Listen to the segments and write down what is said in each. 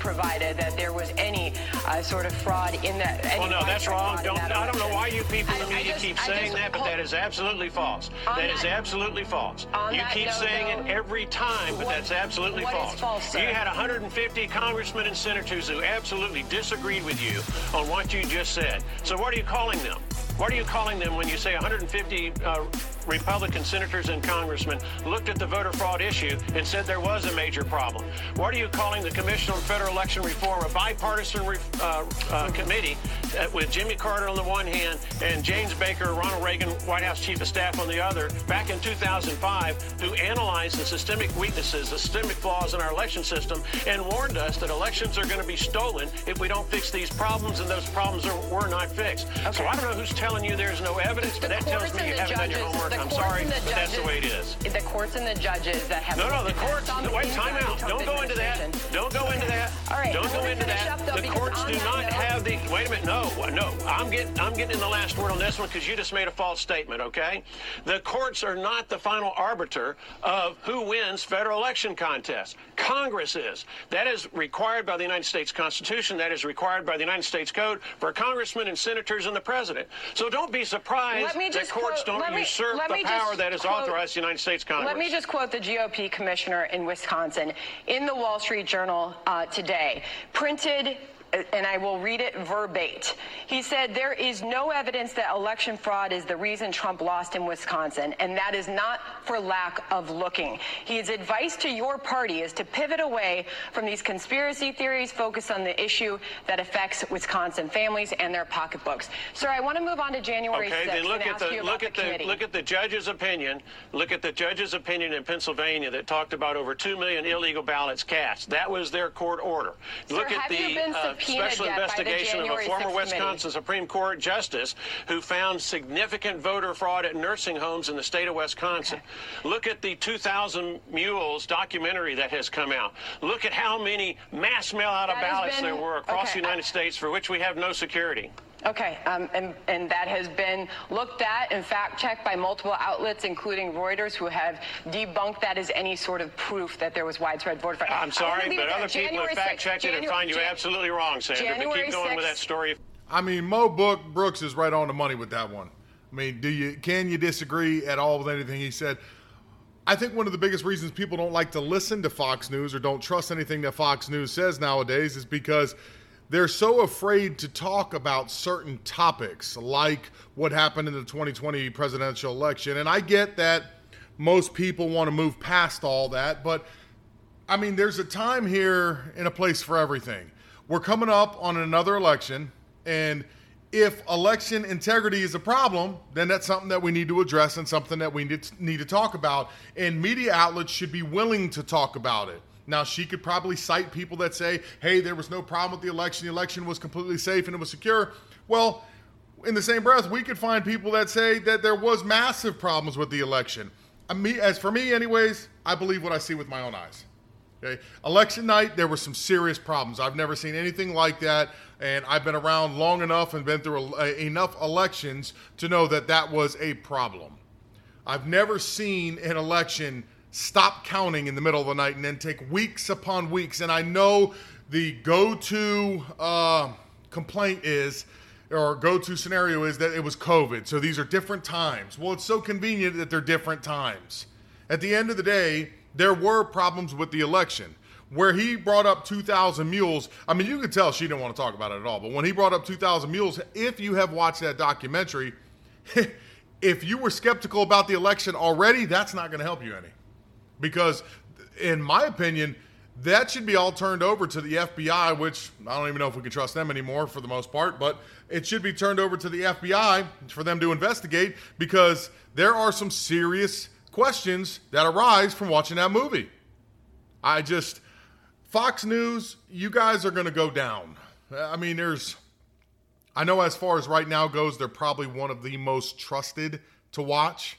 provided that there was any uh, sort of fraud in that. Well, no, that's wrong. Don't, I don't know why you people in the media just, keep saying that, but that is absolutely false. That, that is absolutely false. You keep note, saying though, it every time, but what, that's absolutely false. false you had 150 congressmen and senators who absolutely disagreed with you on what you just said. So what are you calling them? What are you calling them when you say 150 uh, Republican senators and congressmen looked at the voter fraud issue and said there was a major problem? What are you calling the Commission on Federal Election Reform, a bipartisan re- uh, uh, committee uh, with Jimmy Carter on the one hand and James Baker, Ronald Reagan, White House Chief of Staff on the other, back in 2005, who analyzed the systemic weaknesses, the systemic flaws in our election system, and warned us that elections are going to be stolen if we don't fix these problems, and those problems are, were not fixed. Okay. So I don't know who's telling you there's no evidence, but that tells me you haven't judges, done your homework. I'm sorry, but judges, that's the way it is. The courts and the judges that have... No, no, the courts... Wait, time out. Don't go into that. Don't go into that. All right. Don't go into that. the courts do not have the... Wait a minute. No, no. I'm getting, I'm getting in the last word on this one because you just made a false statement, okay? The courts are not the final arbiter of who wins federal election contests. Congress is. That is required by the United States Constitution. That is required by the United States Code for congressmen and senators and the president. So don't be surprised that courts quote, don't usurp me, the power that is quote, authorized the United States Congress. Let me just quote the GOP commissioner in Wisconsin in the Wall Street Journal uh, today. Printed and I will read it verbatim. He said, There is no evidence that election fraud is the reason Trump lost in Wisconsin, and that is not for lack of looking. His advice to your party is to pivot away from these conspiracy theories, focus on the issue that affects Wisconsin families and their pocketbooks. Sir, I want to move on to January okay, 6th then look at the, look at the, look at the judge's opinion. Look at the judge's opinion in Pennsylvania that talked about over 2 million illegal ballots cast. That was their court order. Sir, look at the uh, uh, special investigation of a former Wisconsin. Supreme Court justice who found significant voter fraud at nursing homes in the state of Wisconsin. Okay. Look at the 2,000 Mules documentary that has come out. Look at how many mass mail out of ballots been, there were across okay. the United States for which we have no security. Okay, um, and, and that has been looked at and fact checked by multiple outlets, including Reuters, who have debunked that as any sort of proof that there was widespread voter fraud. I'm sorry, but other people have fact checked it and find you Jan- absolutely wrong, Sandra. January but keep going 6th. with that story. I mean, Mo Book Brooks is right on the money with that one. I mean, do you can you disagree at all with anything he said? I think one of the biggest reasons people don't like to listen to Fox News or don't trust anything that Fox News says nowadays is because they're so afraid to talk about certain topics like what happened in the 2020 presidential election. And I get that most people want to move past all that, but I mean, there's a time here and a place for everything. We're coming up on another election, and if election integrity is a problem, then that's something that we need to address and something that we need to talk about. And media outlets should be willing to talk about it. Now, she could probably cite people that say, hey, there was no problem with the election. The election was completely safe and it was secure. Well, in the same breath, we could find people that say that there was massive problems with the election. Uh, I mean, as for me, anyways, I believe what I see with my own eyes. Okay, election night, there were some serious problems. I've never seen anything like that, and I've been around long enough and been through enough elections to know that that was a problem. I've never seen an election stop counting in the middle of the night and then take weeks upon weeks. And I know the go to uh, complaint is, or go to scenario is that it was COVID. So these are different times. Well, it's so convenient that they're different times. At the end of the day, there were problems with the election. Where he brought up 2,000 mules, I mean, you could tell she didn't want to talk about it at all. But when he brought up 2,000 mules, if you have watched that documentary, if you were skeptical about the election already, that's not going to help you any because, in my opinion, that should be all turned over to the FBI, which I don't even know if we can trust them anymore for the most part, but it should be turned over to the FBI for them to investigate because there are some serious questions that arise from watching that movie. I just Fox News, you guys are going to go down. I mean, there's I know as far as right now goes, they're probably one of the most trusted to watch.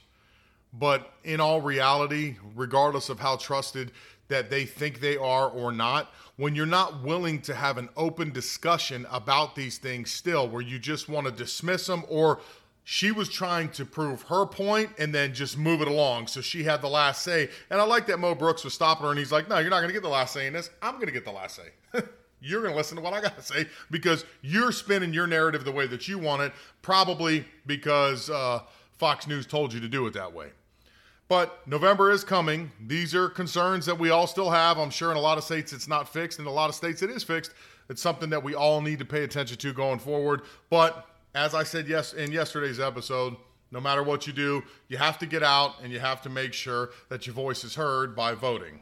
But in all reality, regardless of how trusted that they think they are or not, when you're not willing to have an open discussion about these things still, where you just want to dismiss them or she was trying to prove her point and then just move it along. So she had the last say. And I like that Mo Brooks was stopping her and he's like, no, you're not going to get the last say in this. I'm going to get the last say. you're going to listen to what I got to say because you're spinning your narrative the way that you want it, probably because uh, Fox News told you to do it that way. But November is coming. These are concerns that we all still have. I'm sure in a lot of states it's not fixed, in a lot of states it is fixed. It's something that we all need to pay attention to going forward. But as I said yes in yesterday's episode, no matter what you do, you have to get out and you have to make sure that your voice is heard by voting.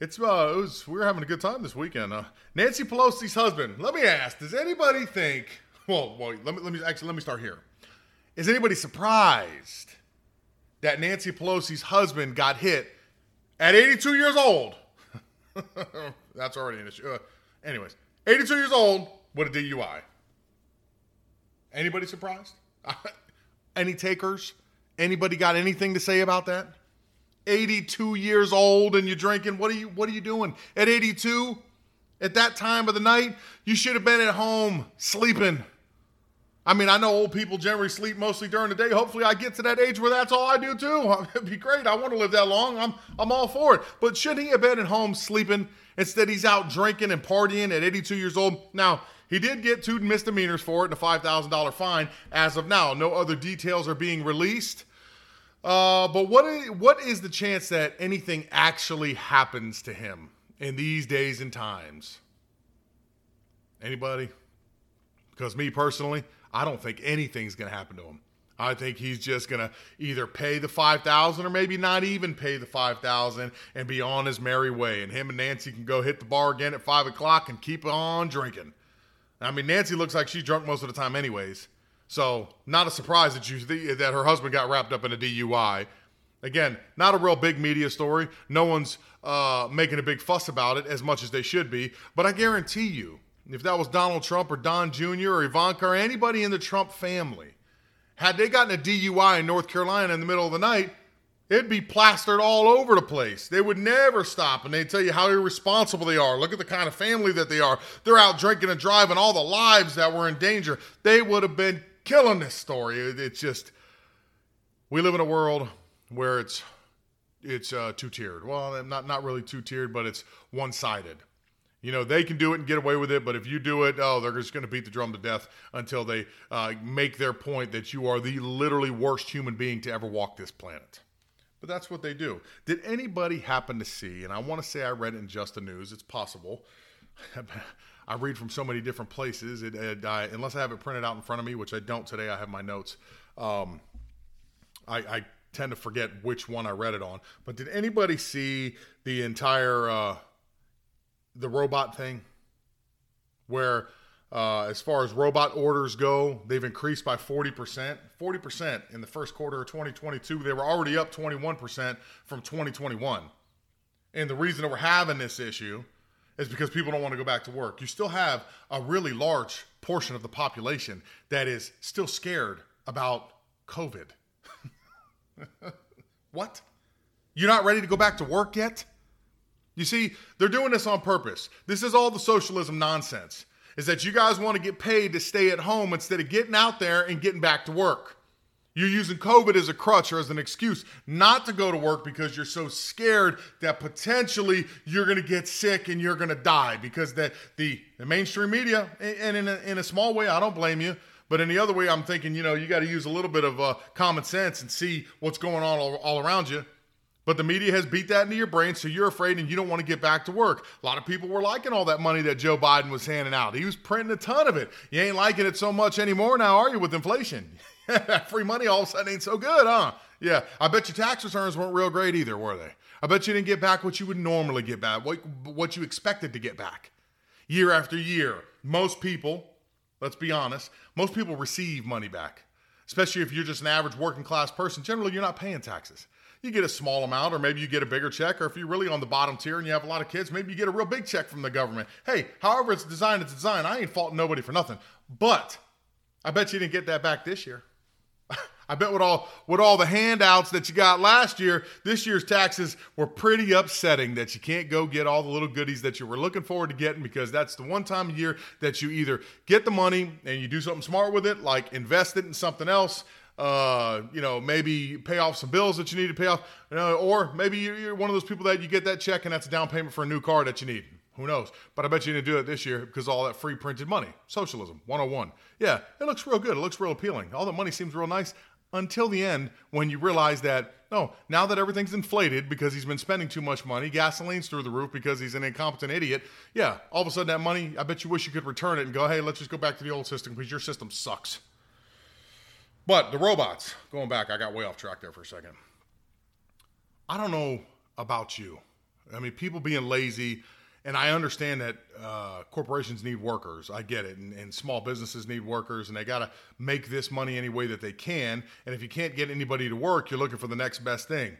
It's uh, it was, we were having a good time this weekend. Uh, Nancy Pelosi's husband. Let me ask: Does anybody think? Well, well, let me let me actually let me start here. Is anybody surprised that Nancy Pelosi's husband got hit at 82 years old? That's already an issue. Uh, anyways, 82 years old with a DUI. Anybody surprised? Any takers? Anybody got anything to say about that? 82 years old and you're drinking. What are you what are you doing? At 82, at that time of the night, you should have been at home sleeping. I mean, I know old people generally sleep mostly during the day. Hopefully, I get to that age where that's all I do too. It'd be great. I want to live that long. I'm I'm all for it. But should he have been at home sleeping instead? He's out drinking and partying at 82 years old. Now, he did get two misdemeanors for it and a $5,000 fine as of now. No other details are being released. Uh, but what what is the chance that anything actually happens to him in these days and times? Anybody? Because me personally, I don't think anything's going to happen to him. I think he's just going to either pay the 5000 or maybe not even pay the 5000 and be on his merry way. And him and Nancy can go hit the bar again at 5 o'clock and keep on drinking. I mean, Nancy looks like she's drunk most of the time, anyways. So, not a surprise that you that her husband got wrapped up in a DUI. Again, not a real big media story. No one's uh, making a big fuss about it as much as they should be. But I guarantee you, if that was Donald Trump or Don Jr. or Ivanka or anybody in the Trump family, had they gotten a DUI in North Carolina in the middle of the night, It'd be plastered all over the place. They would never stop and they'd tell you how irresponsible they are. Look at the kind of family that they are. They're out drinking and driving, all the lives that were in danger. They would have been killing this story. It's just, we live in a world where it's it's uh, two tiered. Well, not not really two tiered, but it's one sided. You know, they can do it and get away with it, but if you do it, oh, they're just going to beat the drum to death until they uh, make their point that you are the literally worst human being to ever walk this planet. But that's what they do. Did anybody happen to see, and I want to say I read it in Just the News, it's possible. I read from so many different places. It, it I, unless I have it printed out in front of me, which I don't today, I have my notes. Um, I, I, tend to forget which one I read it on. But did anybody see the entire uh, the robot thing, where uh, as far as robot orders go, they've increased by 40%. 40% in the first quarter of 2022. They were already up 21% from 2021. And the reason that we're having this issue is because people don't want to go back to work. You still have a really large portion of the population that is still scared about COVID. what? You're not ready to go back to work yet? You see, they're doing this on purpose. This is all the socialism nonsense is that you guys want to get paid to stay at home instead of getting out there and getting back to work. You're using COVID as a crutch or as an excuse not to go to work because you're so scared that potentially you're going to get sick and you're going to die because the, the, the mainstream media, and in a, in a small way, I don't blame you, but in the other way, I'm thinking, you know, you got to use a little bit of uh, common sense and see what's going on all, all around you. But the media has beat that into your brain, so you're afraid and you don't want to get back to work. A lot of people were liking all that money that Joe Biden was handing out. He was printing a ton of it. You ain't liking it so much anymore now, are you, with inflation? Free money all of a sudden ain't so good, huh? Yeah, I bet your tax returns weren't real great either, were they? I bet you didn't get back what you would normally get back, what, what you expected to get back. Year after year, most people, let's be honest, most people receive money back. especially if you're just an average working class person. Generally, you're not paying taxes. You get a small amount, or maybe you get a bigger check, or if you're really on the bottom tier and you have a lot of kids, maybe you get a real big check from the government. Hey, however it's designed, it's designed. I ain't faulting nobody for nothing. But I bet you didn't get that back this year. I bet with all with all the handouts that you got last year, this year's taxes were pretty upsetting that you can't go get all the little goodies that you were looking forward to getting because that's the one time a year that you either get the money and you do something smart with it, like invest it in something else, uh, you know, maybe pay off some bills that you need to pay off, you know, or maybe you're one of those people that you get that check and that's a down payment for a new car that you need. Who knows? But I bet you didn't do it this year because all that free printed money. Socialism 101. Yeah, it looks real good. It looks real appealing. All the money seems real nice until the end when you realize that, no, now that everything's inflated because he's been spending too much money, gasoline's through the roof because he's an incompetent idiot. Yeah, all of a sudden that money, I bet you wish you could return it and go, hey, let's just go back to the old system because your system sucks. But the robots, going back, I got way off track there for a second. I don't know about you. I mean, people being lazy, and I understand that uh, corporations need workers. I get it, and, and small businesses need workers, and they got to make this money any way that they can. And if you can't get anybody to work, you're looking for the next best thing.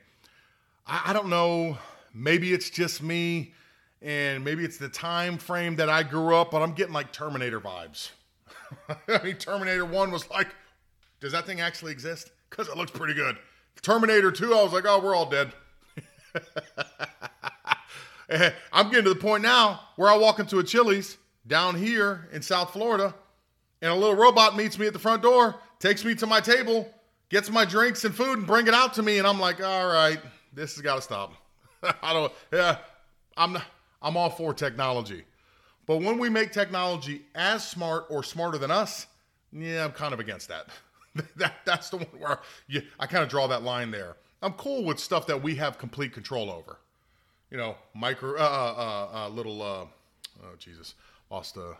I, I don't know. Maybe it's just me, and maybe it's the time frame that I grew up, but I'm getting like Terminator vibes. I mean, Terminator One was like, does that thing actually exist? Because it looks pretty good. Terminator Two, I was like, oh, we're all dead. I'm getting to the point now where I walk into a Chili's down here in South Florida, and a little robot meets me at the front door, takes me to my table, gets my drinks and food, and bring it out to me, and I'm like, all right, this has got to stop. I don't. Yeah, I'm. Not, I'm all for technology, but when we make technology as smart or smarter than us, yeah, I'm kind of against that. that that's the one where you, I kind of draw that line there. I'm cool with stuff that we have complete control over you know, micro, uh, uh, uh, uh little, uh, oh Jesus, lost the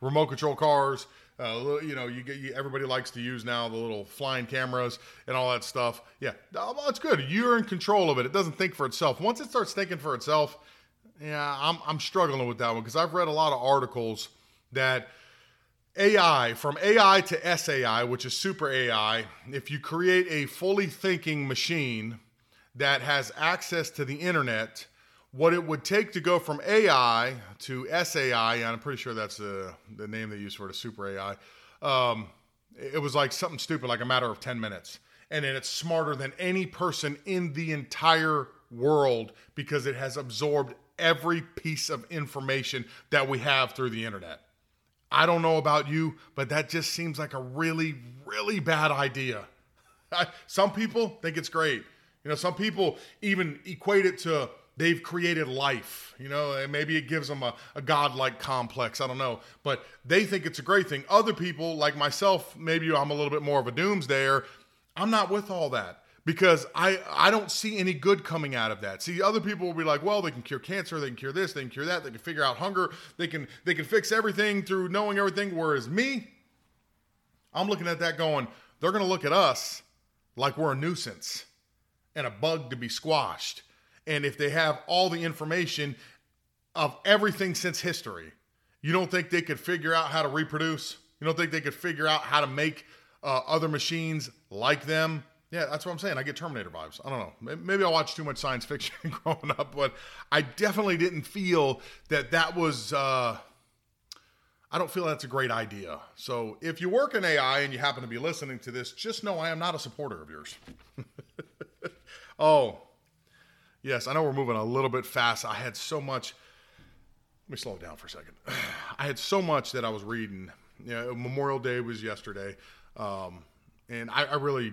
remote control cars. Uh, you know, you get you, everybody likes to use now the little flying cameras and all that stuff. Yeah, it's good. You're in control of it. It doesn't think for itself. Once it starts thinking for itself, yeah, I'm I'm struggling with that one because I've read a lot of articles that AI from AI to SAI, which is super AI, if you create a fully thinking machine that has access to the internet what it would take to go from AI to SAI, and I'm pretty sure that's the, the name they use for it, super AI. Um, it was like something stupid, like a matter of 10 minutes. And then it's smarter than any person in the entire world because it has absorbed every piece of information that we have through the internet. I don't know about you, but that just seems like a really, really bad idea. Some people think it's great. You know, some people even equate it to they've created life. You know, and maybe it gives them a, a godlike complex. I don't know. But they think it's a great thing. Other people, like myself, maybe I'm a little bit more of a doomsdayer. I'm not with all that because I, I don't see any good coming out of that. See, other people will be like, well, they can cure cancer, they can cure this, they can cure that, they can figure out hunger, they can they can fix everything through knowing everything. Whereas me, I'm looking at that going, they're gonna look at us like we're a nuisance and a bug to be squashed and if they have all the information of everything since history, you don't think they could figure out how to reproduce? You don't think they could figure out how to make uh, other machines like them? Yeah, that's what I'm saying. I get Terminator vibes. I don't know. Maybe I watched too much science fiction growing up, but I definitely didn't feel that that was. Uh, I don't feel that's a great idea. So if you work in AI and you happen to be listening to this, just know I am not a supporter of yours. oh, Yes, I know we're moving a little bit fast. I had so much. Let me slow down for a second. I had so much that I was reading. Know, Memorial Day was yesterday, um, and I, I, really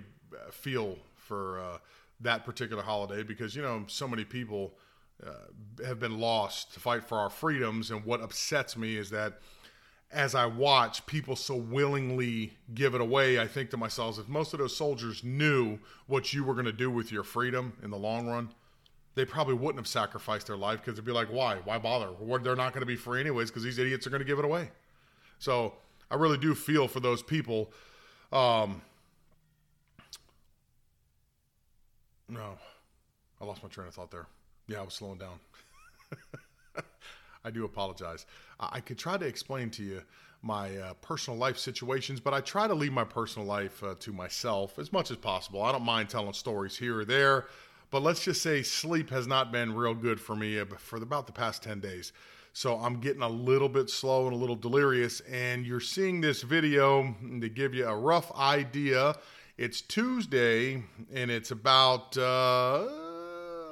feel for uh, that particular holiday because you know so many people uh, have been lost to fight for our freedoms, and what upsets me is that as I watch people so willingly give it away, I think to myself, if most of those soldiers knew what you were going to do with your freedom in the long run, they probably wouldn't have sacrificed their life because they'd be like, why? Why bother? They're not going to be free anyways because these idiots are going to give it away. So I really do feel for those people. Um, no, I lost my train of thought there. Yeah, I was slowing down. I do apologize. I could try to explain to you my uh, personal life situations, but I try to leave my personal life uh, to myself as much as possible. I don't mind telling stories here or there, but let's just say sleep has not been real good for me uh, for about the past 10 days. So I'm getting a little bit slow and a little delirious, and you're seeing this video to give you a rough idea. It's Tuesday, and it's about, uh,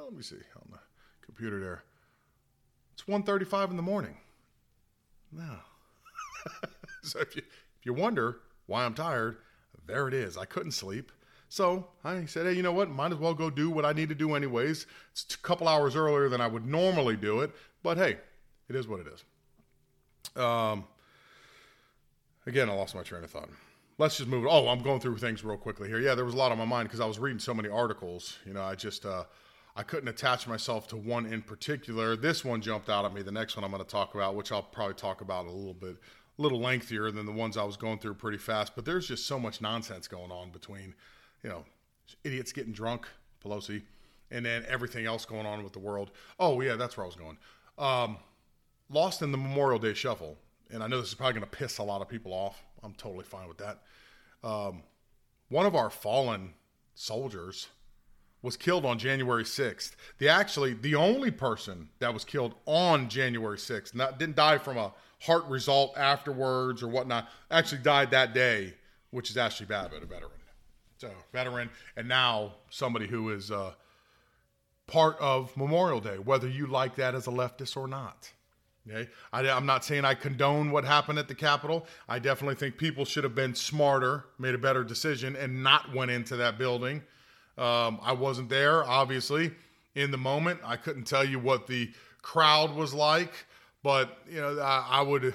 let me see on the computer there. It's 1.35 in the morning. No. so if you if you wonder why I'm tired, there it is. I couldn't sleep. So I said, hey, you know what? Might as well go do what I need to do anyways. It's a couple hours earlier than I would normally do it, but hey, it is what it is. Um, again, I lost my train of thought. Let's just move. Oh, I'm going through things real quickly here. Yeah, there was a lot on my mind because I was reading so many articles. You know, I just uh, I couldn't attach myself to one in particular. This one jumped out at me. The next one I'm going to talk about, which I'll probably talk about a little bit a little lengthier than the ones I was going through pretty fast. But there's just so much nonsense going on between, you know, idiots getting drunk, Pelosi, and then everything else going on with the world. Oh yeah, that's where I was going. Um, lost in the Memorial Day shuffle, and I know this is probably going to piss a lot of people off. I'm totally fine with that. Um, one of our fallen soldiers was killed on January 6th. The actually the only person that was killed on January 6th, not didn't die from a heart result afterwards or whatnot. Actually died that day, which is bad, but a veteran. So veteran, and now somebody who is uh, part of Memorial Day, whether you like that as a leftist or not. Okay, I, I'm not saying I condone what happened at the Capitol. I definitely think people should have been smarter, made a better decision, and not went into that building. Um, I wasn't there, obviously, in the moment. I couldn't tell you what the crowd was like. But you know, I, I would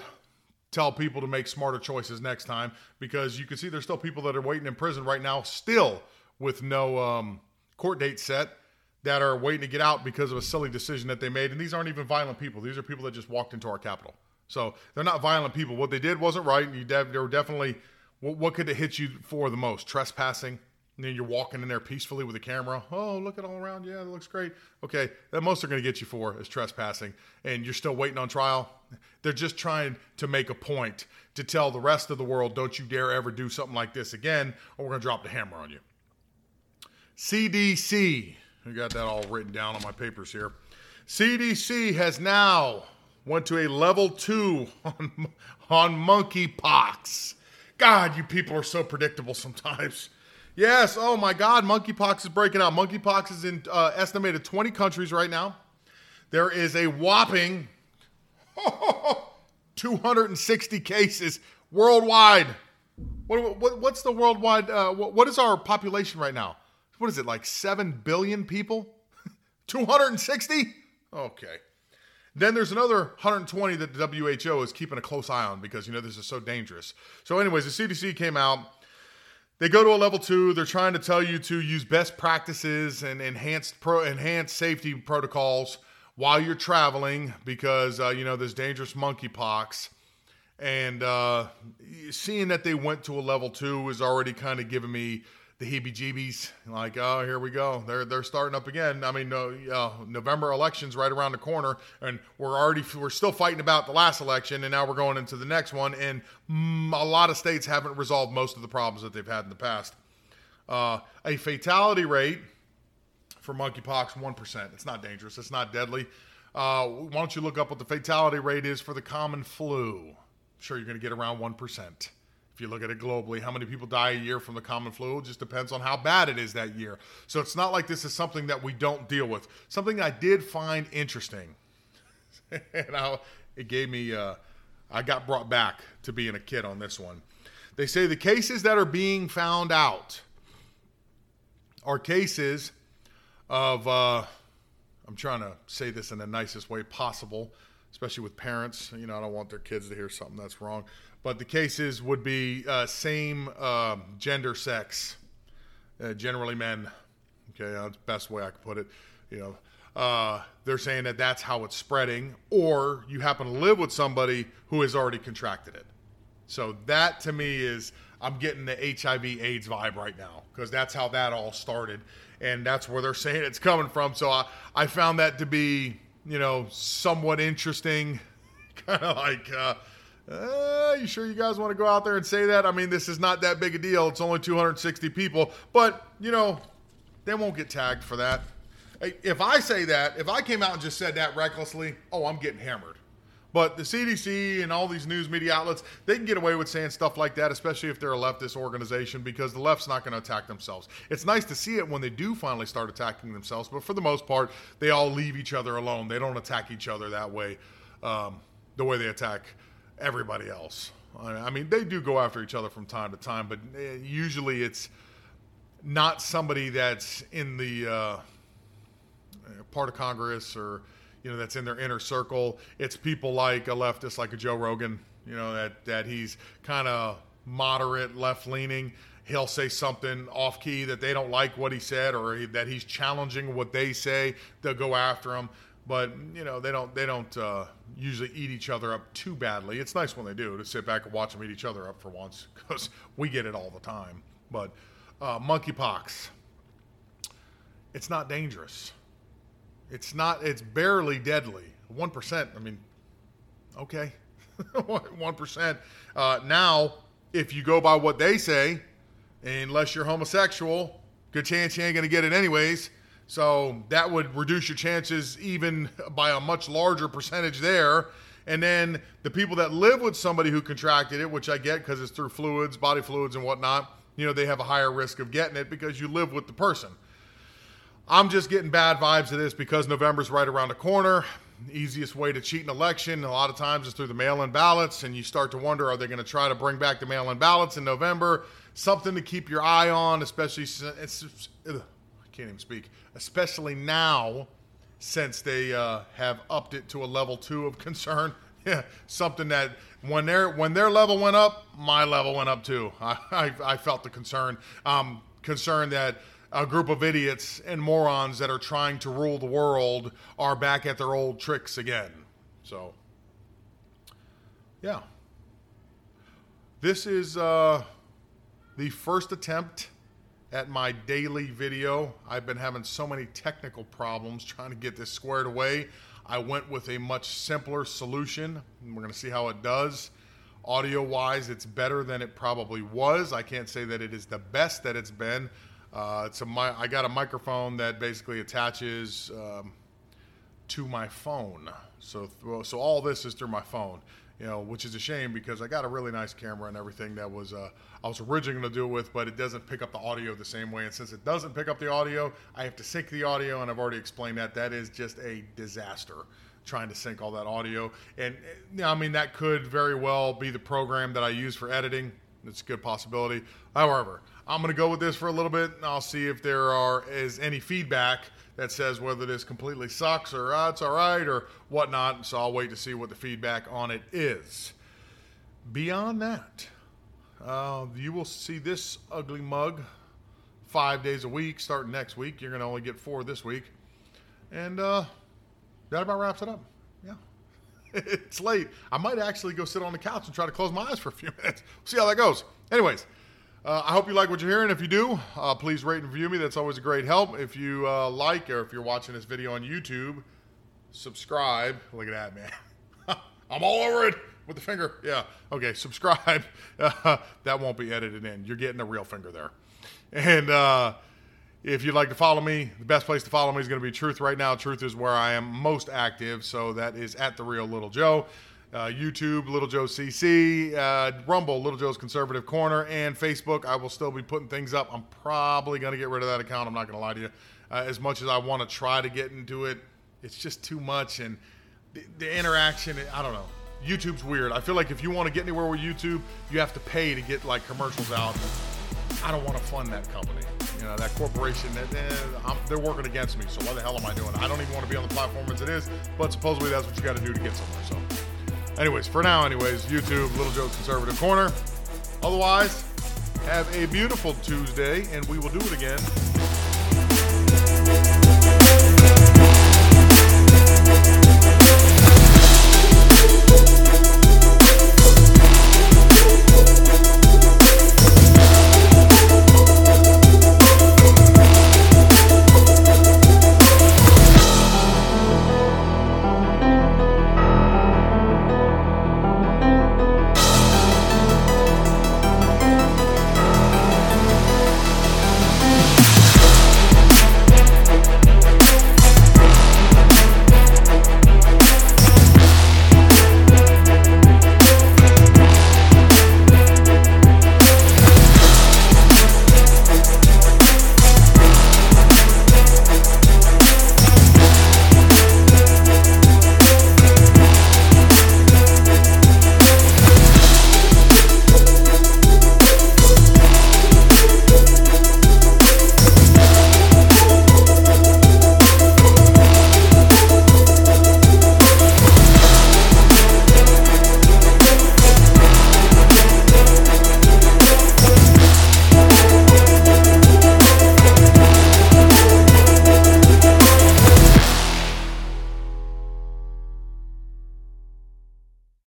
tell people to make smarter choices next time because you can see there's still people that are waiting in prison right now, still with no um, court date set, that are waiting to get out because of a silly decision that they made. And these aren't even violent people; these are people that just walked into our capital. So they're not violent people. What they did wasn't right. And you de- they were definitely what, what could it hit you for the most? Trespassing and then you're walking in there peacefully with a camera. Oh, look at all around. Yeah, that looks great. Okay, that most are going to get you for is trespassing, and you're still waiting on trial. They're just trying to make a point to tell the rest of the world, don't you dare ever do something like this again, or we're going to drop the hammer on you. CDC, I got that all written down on my papers here. CDC has now went to a level two on, on monkeypox. God, you people are so predictable sometimes. Yes. Oh my God. Monkeypox is breaking out. Monkeypox is in uh, estimated 20 countries right now. There is a whopping 260 cases worldwide. What, what, what's the worldwide? Uh, what, what is our population right now? What is it like? Seven billion people? 260? Okay. Then there's another 120 that the WHO is keeping a close eye on because you know this is so dangerous. So, anyways, the CDC came out they go to a level two. They're trying to tell you to use best practices and enhanced pro enhanced safety protocols while you're traveling because uh, you know there's dangerous monkeypox. And uh, seeing that they went to a level two is already kind of giving me the heebie-jeebies. Like, oh, here we go. They're they're starting up again. I mean, no, uh, November elections right around the corner, and we're already we're still fighting about the last election, and now we're going into the next one. And mm, a lot of states haven't resolved most of the problems that they've had in the past. Uh, a fatality rate for monkeypox one percent. It's not dangerous. It's not deadly. Uh, why don't you look up what the fatality rate is for the common flu? I'm sure you're going to get around one percent. If you look at it globally, how many people die a year from the common flu it just depends on how bad it is that year. So it's not like this is something that we don't deal with. Something I did find interesting, and I, it gave me, uh, I got brought back to being a kid on this one. They say the cases that are being found out are cases of, uh, I'm trying to say this in the nicest way possible, especially with parents. You know, I don't want their kids to hear something that's wrong but the cases would be uh, same uh, gender sex, uh, generally men. Okay, that's the best way I could put it. You know, uh, they're saying that that's how it's spreading, or you happen to live with somebody who has already contracted it. So that to me is I'm getting the HIV/AIDS vibe right now because that's how that all started, and that's where they're saying it's coming from. So I, I found that to be you know, somewhat interesting. kind of like, uh, you sure you guys want to go out there and say that? I mean, this is not that big a deal. It's only 260 people, but you know, they won't get tagged for that. If I say that, if I came out and just said that recklessly, oh, I'm getting hammered. But the CDC and all these news media outlets, they can get away with saying stuff like that, especially if they're a leftist organization, because the left's not going to attack themselves. It's nice to see it when they do finally start attacking themselves, but for the most part, they all leave each other alone. They don't attack each other that way, um, the way they attack everybody else. I mean, they do go after each other from time to time, but eh, usually it's not somebody that's in the uh, part of Congress or you know that's in their inner circle. It's people like a leftist, like a Joe Rogan. You know that that he's kind of moderate, left leaning. He'll say something off key that they don't like what he said, or that he's challenging what they say. They'll go after him, but you know they don't they don't uh, usually eat each other up too badly. It's nice when they do to sit back and watch them eat each other up for once, because we get it all the time. But uh, monkeypox, it's not dangerous. It's not. It's barely deadly. One percent. I mean, okay, one percent. Uh, now, if you go by what they say, unless you're homosexual, good chance you ain't gonna get it anyways. So that would reduce your chances even by a much larger percentage there. And then the people that live with somebody who contracted it, which I get because it's through fluids, body fluids, and whatnot, you know, they have a higher risk of getting it because you live with the person. I'm just getting bad vibes of this because November's right around the corner. Easiest way to cheat an election a lot of times is through the mail-in ballots, and you start to wonder: Are they going to try to bring back the mail-in ballots in November? Something to keep your eye on, especially I can't even speak. Especially now, since they uh, have upped it to a level two of concern. Yeah, something that when their when their level went up, my level went up too. I I, I felt the concern. Um, concern that a group of idiots and morons that are trying to rule the world are back at their old tricks again. So, yeah. This is uh, the first attempt at my daily video. I've been having so many technical problems trying to get this squared away. I went with a much simpler solution. We're going to see how it does. Audio wise, it's better than it probably was. I can't say that it is the best that it's been, uh, it's a mi- I got a microphone that basically attaches um, to my phone. So th- so all this is through my phone. You know, which is a shame because I got a really nice camera and everything that was uh, I was originally going to do it with, but it doesn't pick up the audio the same way. And since it doesn't pick up the audio, I have to sync the audio, and I've already explained that. That is just a disaster trying to sync all that audio. And you I mean, that could very well be the program that I use for editing. It's a good possibility. However, I'm going to go with this for a little bit, and I'll see if there are is any feedback that says whether this completely sucks or it's all right or whatnot. So I'll wait to see what the feedback on it is. Beyond that, uh, you will see this ugly mug five days a week starting next week. You're going to only get four this week. And uh, that about wraps it up. Yeah. it's late. I might actually go sit on the couch and try to close my eyes for a few minutes. see how that goes. Anyways, uh, I hope you like what you're hearing. If you do, uh, please rate and review me. That's always a great help. If you uh, like, or if you're watching this video on YouTube, subscribe. Look at that, man. I'm all over it with the finger. Yeah. Okay. Subscribe. that won't be edited in. You're getting a real finger there. And uh, if you'd like to follow me, the best place to follow me is going to be Truth right now. Truth is where I am most active. So that is at the real Little Joe uh, YouTube, Little Joe CC, uh, Rumble, Little Joe's Conservative Corner, and Facebook. I will still be putting things up. I'm probably going to get rid of that account. I'm not going to lie to you. Uh, as much as I want to try to get into it, it's just too much. And the, the interaction, I don't know. YouTube's weird. I feel like if you want to get anywhere with YouTube, you have to pay to get like commercials out. I don't want to fund that company. You know, that corporation, eh, they're working against me. So why the hell am I doing? I don't even want to be on the platform as it is, but supposedly that's what you got to do to get somewhere. So. Anyways, for now, anyways, YouTube, Little Joe's Conservative Corner. Otherwise, have a beautiful Tuesday, and we will do it again